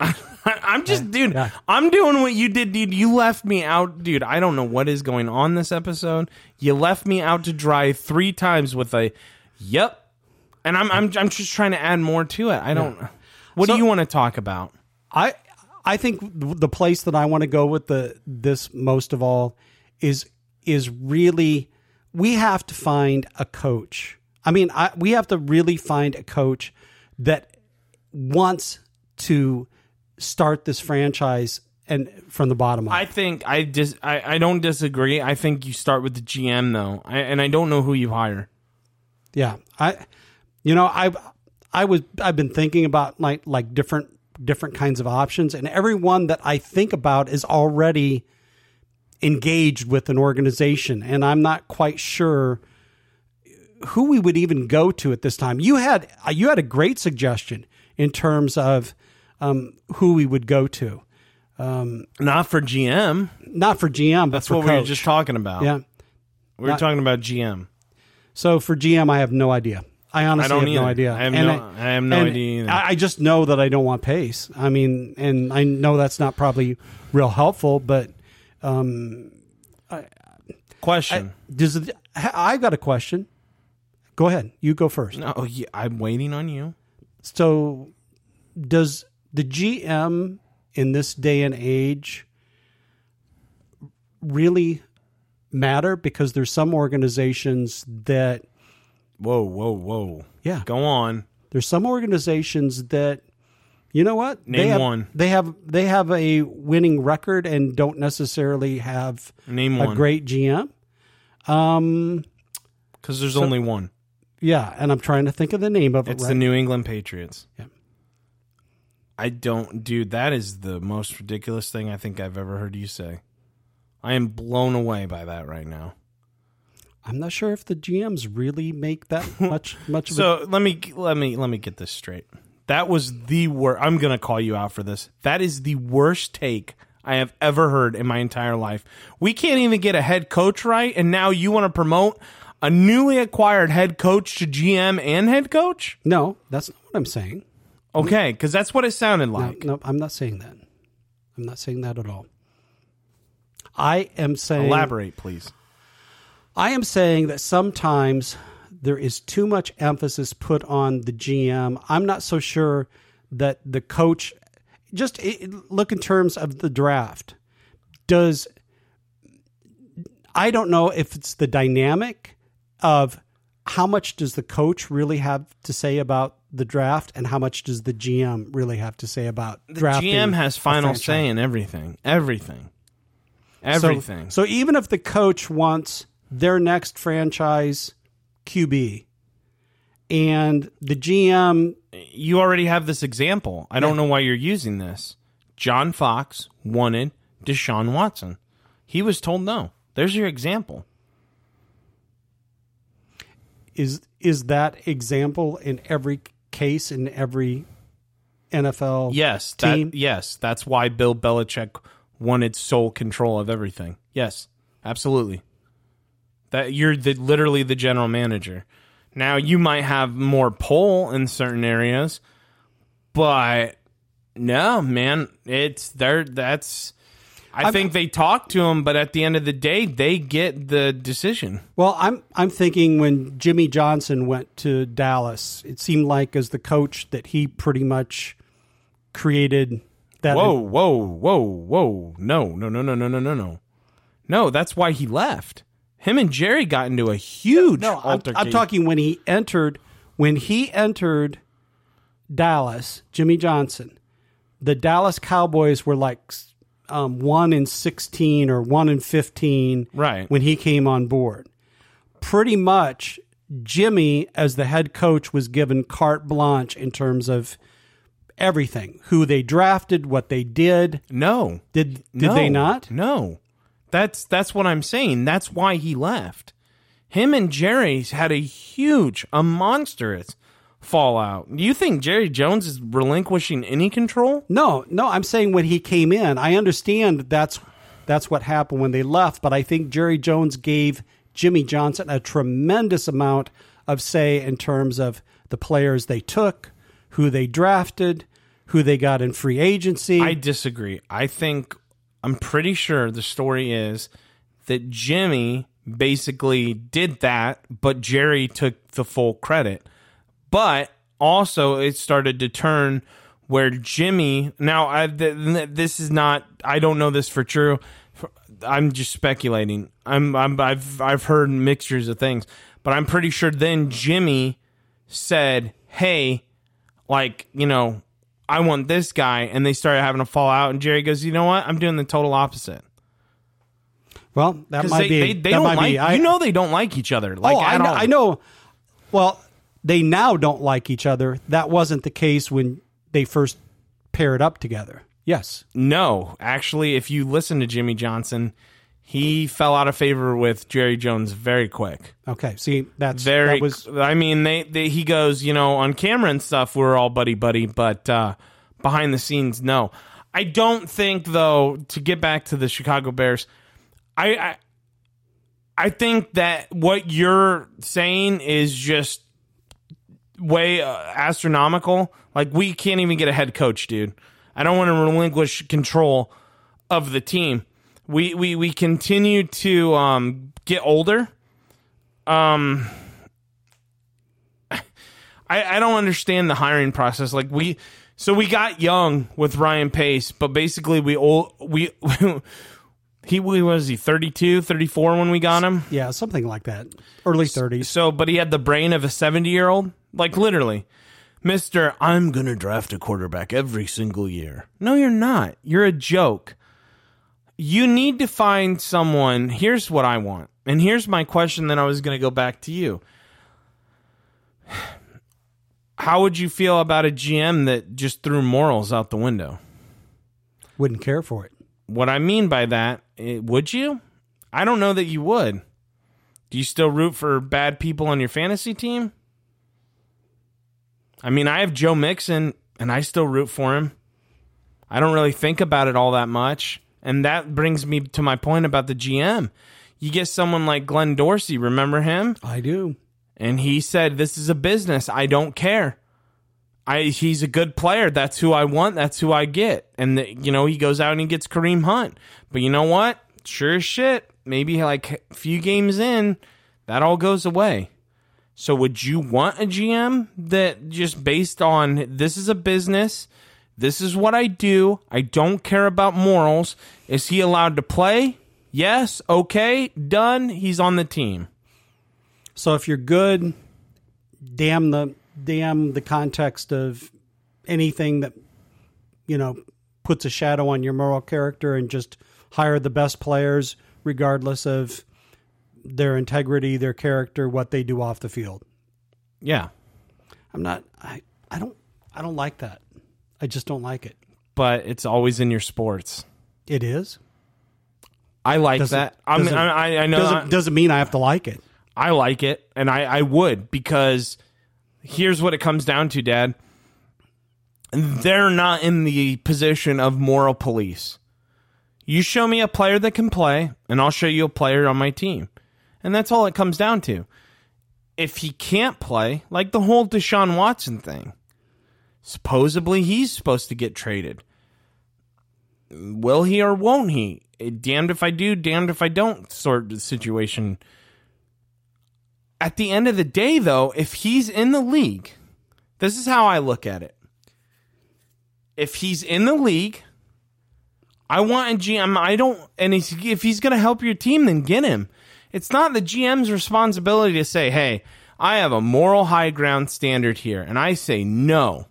I'm just, dude, yeah. I'm doing what you did, dude. You left me out, dude. I don't know what is going on this episode. You left me out to dry three times with a yep. And I'm I'm I'm just trying to add more to it. I don't What So- do you want to talk about? I I think the place that I want to go with the this most of all is is really we have to find a coach. I mean, I, we have to really find a coach that wants to start this franchise and from the bottom up. I think I dis I, I don't disagree. I think you start with the GM though, I, and I don't know who you hire. Yeah, I, you know, I, I was, I've been thinking about like like different different kinds of options, and every one that I think about is already engaged with an organization, and I'm not quite sure who we would even go to at this time. You had you had a great suggestion in terms of um, who we would go to, Not for GM. not for GM, but That's for what we were just talking about. Yeah. we were Not- talking about GM. So for GM, I have no idea. I honestly don't have no idea. I have And no- I have no idea either. I, I just know that I don't want Pace. I mean, and I know that's not probably real helpful, but um, Question. does it, I got a question. Go ahead. You go first. no, oh, yeah, I'm waiting on you. So, does the GM in this day and age really matter? Because there's some organizations that, Whoa, whoa, whoa. yeah, Go on. there's some organizations that you know what Name they have, one. they have they have a winning record and don't necessarily have Name a one. great gm um Because there's only one. yeah and i'm trying to think of the name of it It's right the New England Patriots. Yeah. I don't, dude. That is the most ridiculous thing I think I've ever heard you say. I am blown away by that right now. I'm not sure if the gms really make that much much of a So let me let me let me get this straight. That was the worst. I'm gonna call you out for this. That is the worst take I have ever heard in my entire life. We can't even get a head coach right, and now you want to promote a newly acquired head coach to GM and head coach? no that's not what i'm saying Okay, because that's what it sounded no, like. no i'm not saying that i'm not saying that at all i am saying Elaborate, please. I am saying that sometimes there is too much emphasis put on the GM. I'm not so sure that the coach just look in terms of the draft. Does I don't know if it's the dynamic of how much does the coach really have to say about the draft and how much does the GM really have to say about The drafting GM has final say in everything. Everything. So- Everything. So, even if the coach wants their next franchise QB and the GM, you already have this example. I don't know why you're using this. John Fox wanted Deshaun Watson. He was told no. There's your example. is is that example in every case in every NFL Yes, team? that, yes, that's why Bill Belichick wanted sole control of everything. Yes, absolutely. That you're the, literally the general manager. Now you might have more pull in certain areas, but no, man, it's there. That's. I think they talk to him, but at the end of the day, they get the decision. Well, I'm I'm thinking when Jimmy Johnson went to Dallas, it seemed like as the coach that he pretty much created that Whoa, whoa, whoa, whoa! No, no, no, no, no, no, no, no. No, that's why he left. Him and Jerry got into a huge No, I'm. I'm talking when he entered when he entered Dallas, Jimmy Johnson. The Dallas Cowboys were like um, one in sixteen or one in fifteen, Right. When he came on board, pretty much Jimmy, as the head coach, was given carte blanche in terms of everything: who they drafted, what they did. No, Did did no, they not? No, that's that's what I'm saying. That's why he left. Him and Jerry had a huge, a monstrous fallout. Do you think Jerry Jones is relinquishing any control? No, no, I'm saying when he came in, I understand that's that's what happened when they left, but I think Jerry Jones gave Jimmy Johnson a tremendous amount of say in terms of the players they took, who they drafted, who they got in free agency. I disagree. I think I'm pretty sure the story is that Jimmy basically did that, but Jerry took the full credit. But also, it started to turn where Jimmy. Now, I, th- th- this is not. I don't know this for true. I'm just speculating. I'm, I'm. I've. I've heard mixtures of things, but I'm pretty sure then Jimmy said, "Hey, like you know, I want this guy, and they started having a fallout. And Jerry goes, you know what? I'm doing the total opposite. Well, that might they, be. they, they that don't might like be- I- you know they don't like each other. Like oh, I know. I know. Well, they now don't like each other. That wasn't the case when they first paired up together. Yes. No, actually, if you listen to Jimmy Johnson, he fell out of favor with Jerry Jones very quick. Okay. See, that's Very. that was I mean, they, they he goes, you know, on camera and stuff, we're all buddy buddy, but uh, behind the scenes, no. I don't think though. To get back to the Chicago Bears, I, I I think that what you're saying is just way uh, astronomical. Like we can't even get a head coach, dude. I don't want to relinquish control of the team. We we we continue to um, get older. Um, I I don't understand the hiring process. Like we, so we got young with Ryan Pace, but basically we old we. He we was he 32, 34 when we got him. yeah, something like that. Early 30s. So, but he had the brain of a 70 year old. Like, literally. Mr. I'm going to draft a quarterback every single year. No, you're not. You're a joke. You need to find someone. Here's what I want. And here's my question that I was going to go back to you. How would you feel about a GM that just threw morals out the window? Wouldn't care for it. What I mean by that, eh, would you? I don't know that you would. Do you still root for bad people on your fantasy team? I mean, I have Joe Mixon and I still root for him. I don't really think about it all that much. And that brings me to my point about the GM. You get someone like Glenn Dorsey, remember him? I do. And he said, This is a business. I don't care. I he's a good player. That's who I want. That's who I get. And the, you know, he goes out and he gets Kareem Hunt. But you know what? Sure as shit. Maybe like a few games in, that all goes away. So would you want a GM that just based on this is a business, this is what I do, I don't care about morals. Is he allowed to play? Yes, okay, done. He's on the team. So if you're good, damn the damn the context of anything that you know puts a shadow on your moral character and just hire the best players regardless of their integrity, their character, what they do off the field. Yeah. I'm not I I don't I don't like that. I just don't like it. But it's always in your sports. It is. I like Doesn't- that. I mean, doesn't- I, I know Doesn't doesn't mean I have to like it. I like it, and I, I would because here's what it comes down to, Dad. They're not in the position of moral police. You show me a player that can play, and I'll show you a player on my team. And that's all it comes down to. If he can't play, like the whole Deshaun Watson thing, supposedly he's supposed to get traded. Will he or won't he? Eh, Damned if I do, damned if I don't sort of situation at the end of the day, though, if he's in the league, this is how I look at it. If he's in the league, I want a GM. I don't, and if he's going to help your team, then get him. It's not the GM's responsibility to say, hey, I have a moral high ground standard here. And I say, no.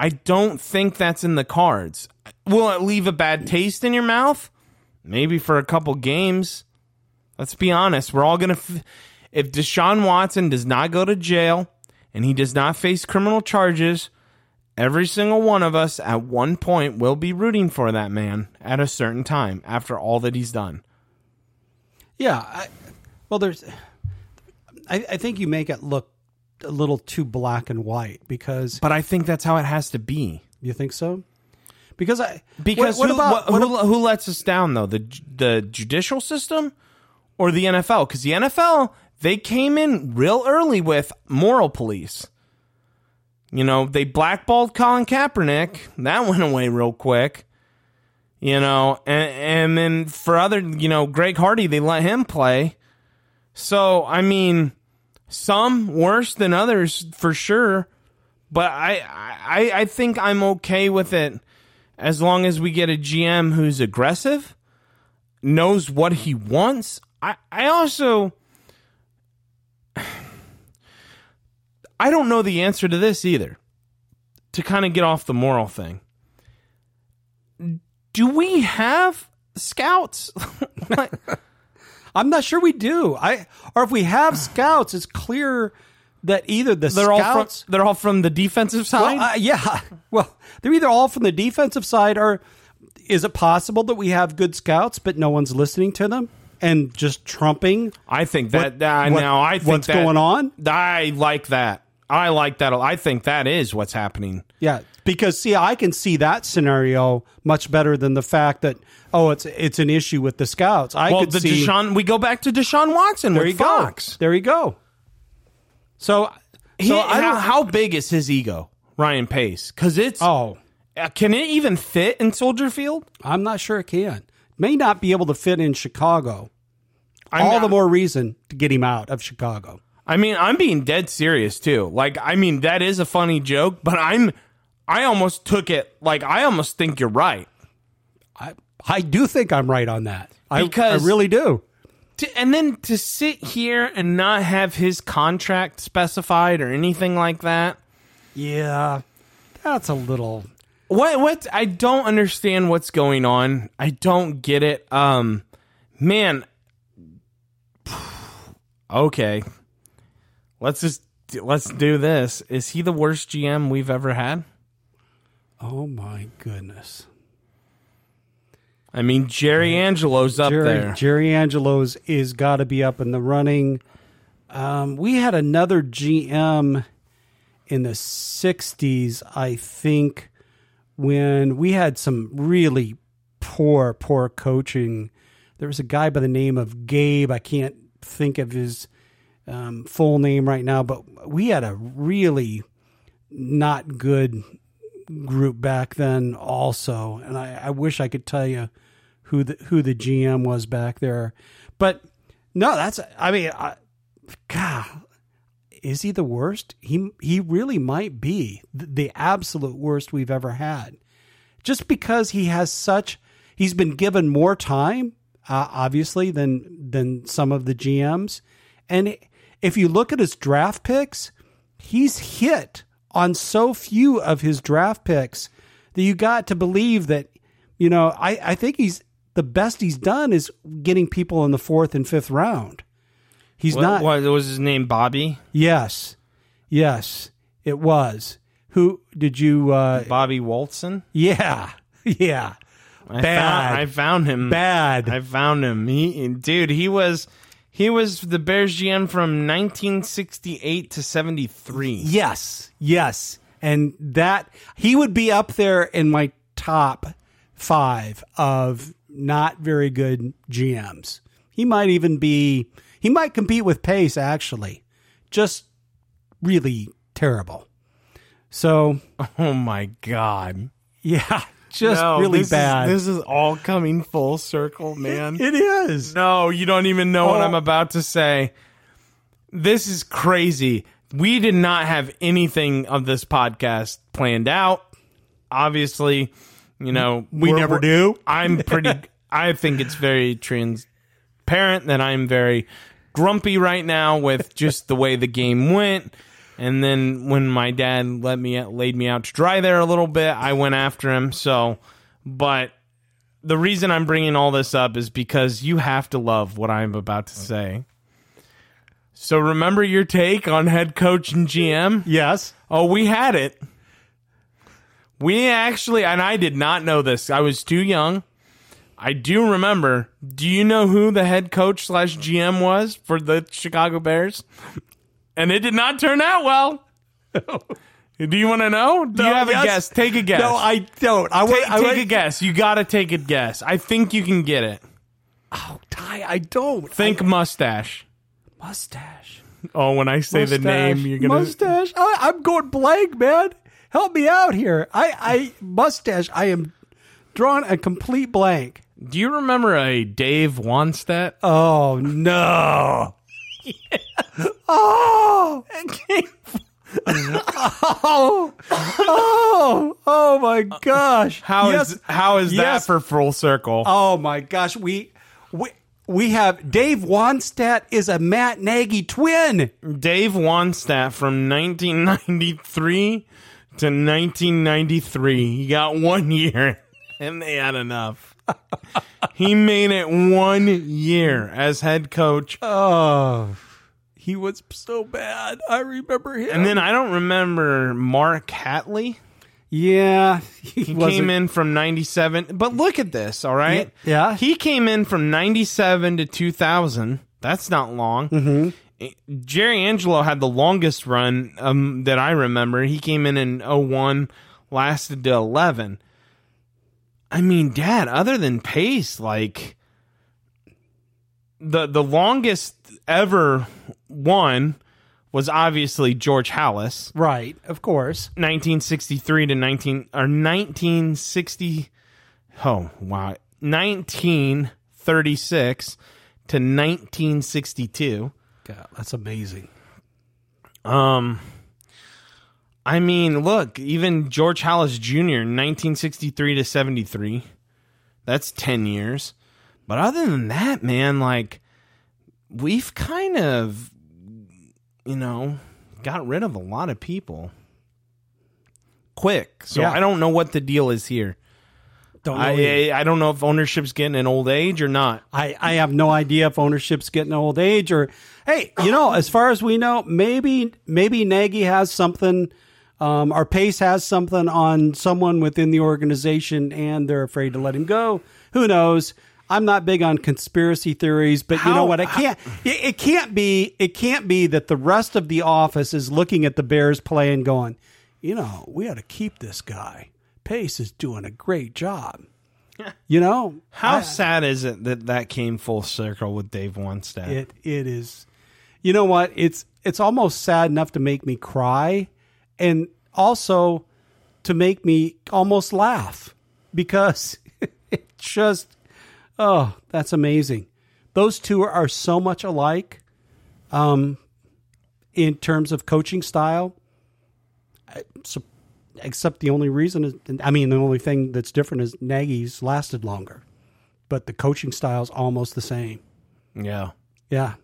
I don't think that's in the cards. Will it leave a bad taste in your mouth? Maybe for a couple games. Let's be honest. We're all going to. F- if Deshaun Watson does not go to jail and he does not face criminal charges, every single one of us at one point will be rooting for that man at a certain time after all that he's done. Yeah. I, well, there's. I, I think you make it look a little too black and white because But I think that's how it has to be. you think so. Because I Because what, what who, about what- what who, who lets us down though? The the judicial system or the NFL? Because the NFL they came in real early with moral police. You know, they blackballed Colin Kaepernick. That went away real quick. You know, and, and then for other, you know, Greg Hardy, they let him play. So, I mean, some worse than others for sure. But I, I, I think I'm okay with it as long as we get a GM who's aggressive, knows what he wants. I, I also I don't know the answer to this either. to kind of get off the moral thing. Do we have scouts? I'm not sure we do. I or if we have scouts, it's clear that either the they're all from scouts, they're all from the defensive side. well, uh, yeah, well, they're either all from the defensive side, or is it possible that we have good scouts but no one's listening to them and just trumping? I think that what- uh, what- now I think what's that- going on? I like that. I like that. I think that is what's happening. Yeah, because see, I can see that scenario much better than the fact that oh, it's it's an issue with the scouts. I well, could the see Deshaun. We go back to Deshaun Watson there with you Fox. go, there you go. So, He, so I how, don't. how big is his ego, Ryan Pace? Because it's oh, uh, can it even fit in Soldier Field? I'm not sure it can. May not be able to fit in Chicago. I'm All not- the more reason to get him out of Chicago. I mean, I'm being dead serious too. Like, I mean, that is a funny joke, but I'm, I almost took it like I almost think you're right. I I do think I'm right on that. I, Because- I really do. To, and then to sit here and not have his contract specified or anything like that. Yeah, that's a little. What what I don't understand what's going on. I don't get it. Um man Okay. Let's just let's do this. Is he the worst GM we've ever had? Oh my goodness. I mean, Jerry Angelo's up Jerry, there. Jerry Angelo's is got to be up in the running. Um, we had another GM in the '60s, I think, when we had some really poor, poor coaching. There was a guy by the name of Gabe. I can't think of his um, full name right now, but we had a really not good group back then also. And I, I wish I could tell you who the who the GM was back there. But no that's I mean I, God is he the worst? He he really might be the, the absolute worst we've ever had. Just because he has such he's been given more time uh, obviously than than some of the GMs and if you look at his draft picks he's hit on so few of his draft picks that you got to believe that you know I, I think he's the best he's done is getting people in the fourth and fifth round he's What, not what was his name? Bobby? yes yes it was who did you uh Bobby Walton? yeah yeah I Bad. Found, I found him. bad I found him. He, dude, he was he was the Bears GM from 1968 to 73. Yes, yes. And that he would be up there in my top five of not very good GMs. He might even be, he might compete with Pace, actually. Just really terrible. So, Oh my god. yeah, just No, really this is- bad. this is all coming full circle, man. it is. no, you don't even know what Oh. I'm about to say. This is crazy. We did not have anything of this podcast planned out. Obviously, you know, We never do. I'm pretty I think it's very transparent that I'm very grumpy right now with just the way the game went. And then when my dad let me laid me out to dry there a little bit, I went after him. So, but the reason I'm bringing all this up is because you have to love what I'm about to say. So remember your take on head coach and GM? Yes. Oh, we had it. We actually, and I did not know this. I was too young. I do remember. Do you know who the head coach slash GM was for the Chicago Bears? And it did not turn out well. do you want to know? Do you No, have a guess? Take a guess. No, I don't. I take, wait. I take a guess. You got to take a guess. I think you can get it. Oh, Ty, I don't. Think mustache. I- mustache. Oh, when I say the name, you're gonna mustache. I, I'm going blank, man. Help me out here. I, I mustache. I am drawing a complete blank. Do you remember a Dave Wannstedt? Oh no! oh, oh, oh, oh my gosh! How is yes. how is that for full circle? Oh my gosh! We we we have Dave Wannstedt is a Matt Nagy twin. Dave Wannstedt from 1993 to 1993. He got one year, and they had enough. he made it one year as head coach. Oh, he was so bad. I remember him. And then I don't remember Mark Hatley. yeah, he, He wasn't- came in from 97. But look at this, all right? Yeah, yeah. He came in from 97 to 2000. That's not long. Mm-hmm. Jerry Angelo had the longest run um, that I remember. He came in in 01, lasted to 11. I mean, Dad, other than Pace, like the the longest ever one was obviously George Halas. Right, of course. 1963 to 19 or 1960 oh wow 1936 to 1962 God, that's amazing. um i mean look even george halas jr 1963 to 73 that's 10 years but other than that man like we've kind of you know got rid of a lot of people quick so Yeah. i don't know what the deal is here Don't either. I, I don't know if ownership's getting an old age or not. I, I have no idea if ownership's getting an old age or hey, you know, as far as we know, maybe maybe Nagy has something um, or Pace has something on someone within the organization and they're afraid to let him go. Who knows? I'm not big on conspiracy theories, but you know what? It can't it, it can't be it can't be that the rest of the office is looking at the Bears play and going, you know, we ought to keep this guy. Pace is doing a great job. You know, How I- sad is it that that came full circle with Dave Wannstedt? It it is. You know what? It's it's almost sad enough to make me cry, and also to make me almost laugh because it just oh that's amazing. Those two are so much alike, um, in terms of coaching style. So, except the only reason is, I mean, the only thing that's different is Nagy's lasted longer, but the coaching style is almost the same. yeah. Yeah.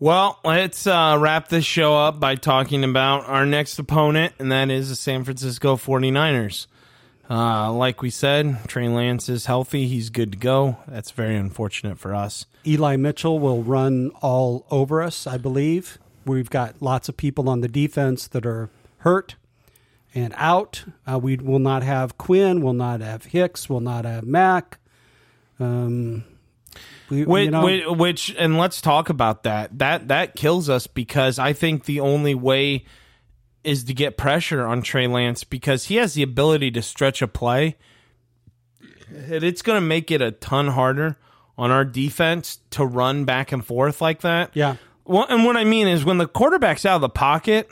Well, let's uh, wrap this show up by talking about our next opponent, and that is the San Francisco 49ers. Uh, like we said, Trey Lance is healthy. He's good to go. That's very unfortunate for us. Eli Mitchell will run all over us, I believe. We've got lots of people on the defense that are hurt and out. Uh, we will not have Quinn, will not have Hicks, will not have Mack. Um, we, Which, you know, which, which, and let's talk about that. That that kills us because I think the only way is to get pressure on Trey Lance because he has the ability to stretch a play. And it's going to make it a ton harder on our defense to run back and forth like that. Yeah. Well, and what I mean is when the quarterback's out of the pocket,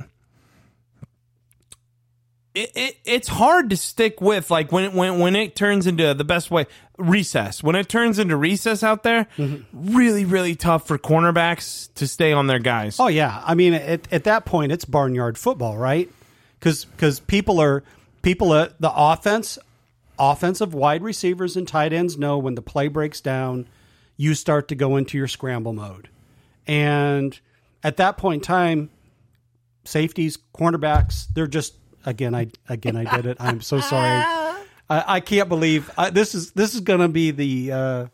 it, it it's hard to stick with like when it when when it turns into the best way recess. When it turns into recess out there mm-hmm. really really tough for cornerbacks to stay on their guys. Oh yeah, I mean at, at that point it's barnyard football, right? Because because people are people at the offense, offensive wide receivers and tight ends know when the play breaks down, you start to go into your scramble mode, and at that point in time, safeties, cornerbacks, they're just again I again I did it. I'm so sorry. I, I can't believe I, this is this is going to be the. Uh,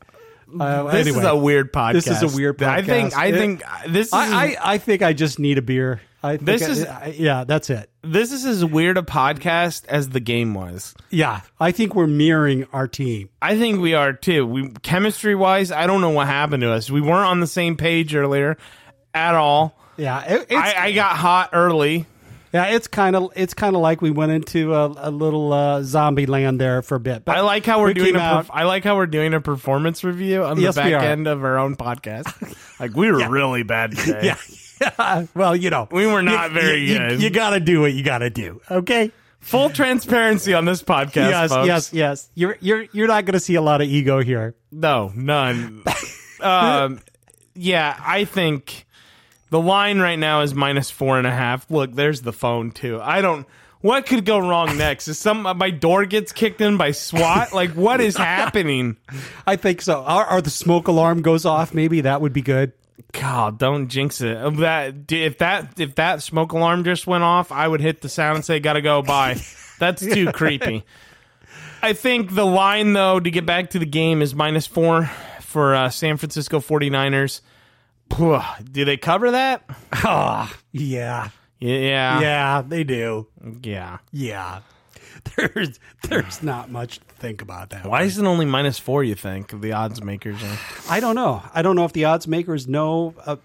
uh, this anyway. is a weird podcast This is a weird podcast. i think i It- think this is I, I, I think I just need a beer. I think This I- is- I- yeah, that's it. this is as weird a podcast as the game was Yeah, I think we're mirroring our team. I think we are too. We chemistry wise, I don't know what happened to us. We weren't on the same page earlier at all. Yeah, it, it's I, I got hot early. Yeah, it's kind of it's kind of like we went into a, a little uh, zombie land there for a bit. But I like how we're we doing a perf- I like how we're doing a performance review on the Yes, we back end of our own podcast. like we were really bad today. yeah, yeah. Well, you know, We were not you, very you, good. You, got to do what you got to do. Okay. Full transparency on this podcast. yes, folks. yes, yes. You're you're you're not going to see a lot of ego here. No, none. um, yeah, I think the line right now is minus four and a half. Look, there's the phone too. I don't. What could go wrong next? Is some my door gets kicked in by SWAT? Like what is happening? I think so. Or, or the smoke alarm goes off. Maybe that would be good. God, don't jinx it. That if that if that smoke alarm just went off, I would hit the sound and say, "Gotta go." Bye. That's too creepy. I think the line though to get back to the game is minus four for uh, San Francisco 49ers. Do they cover that? Ah, yeah, Yeah. yeah, they do. Yeah. Yeah, there's there's not much to think about that. Why is it only minus four? You think the odds makers are? I don't know. I don't know if the odds makers know uh,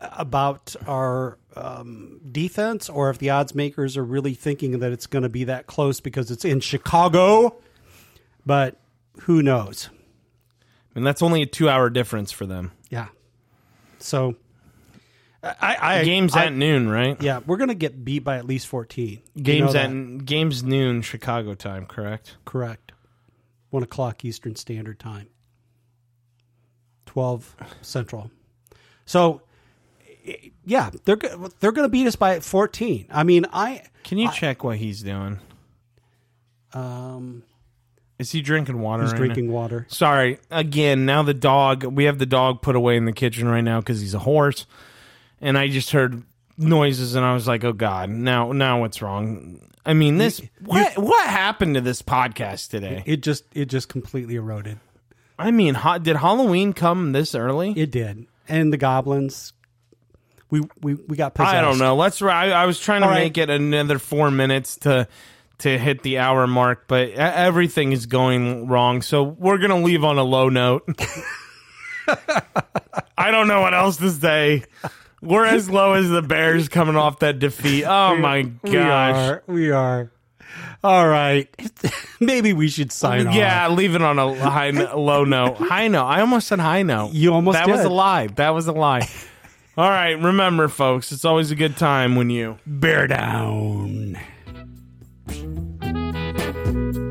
about our um, defense or if the odds makers are really thinking that it's going to be that close because it's in Chicago. But who knows? And that's only a two-hour difference for them. Yeah. So I, I Games I- at noon, right? yeah, we're going to get beat by at least fourteen. You Games know at games noon Chicago time, correct? correct. One o'clock Eastern Standard Time. Twelve Central. So yeah, they're they're going to beat us by 14. I mean, I Can you check what he's doing? um Is he drinking water? he's right now? drinking water. Sorry, again. Now the dog. We have the dog put away in the kitchen right now because he's a horse, and I just heard noises, and I was like, "Oh God!" Now, now what's wrong? I mean, this what what happened to this podcast today? It just it just completely eroded. I mean, ho- did Halloween come this early? It did. And the goblins we we we got possessed. I don't know. Let's. I, I was trying to right. make it another four minutes to to hit the hour mark, but everything is going wrong. So we're gonna leave on a low note. I don't know what else to say. We're as low as the Bears coming off that defeat. Oh my We gosh. are. We are. All right. Maybe we should sign off. Yeah, leave it on a high, low note. High note. I almost said high note. You almost That was a lie. That was a lie. All right. Remember, folks, it's always a good time when you Bear down. Thank you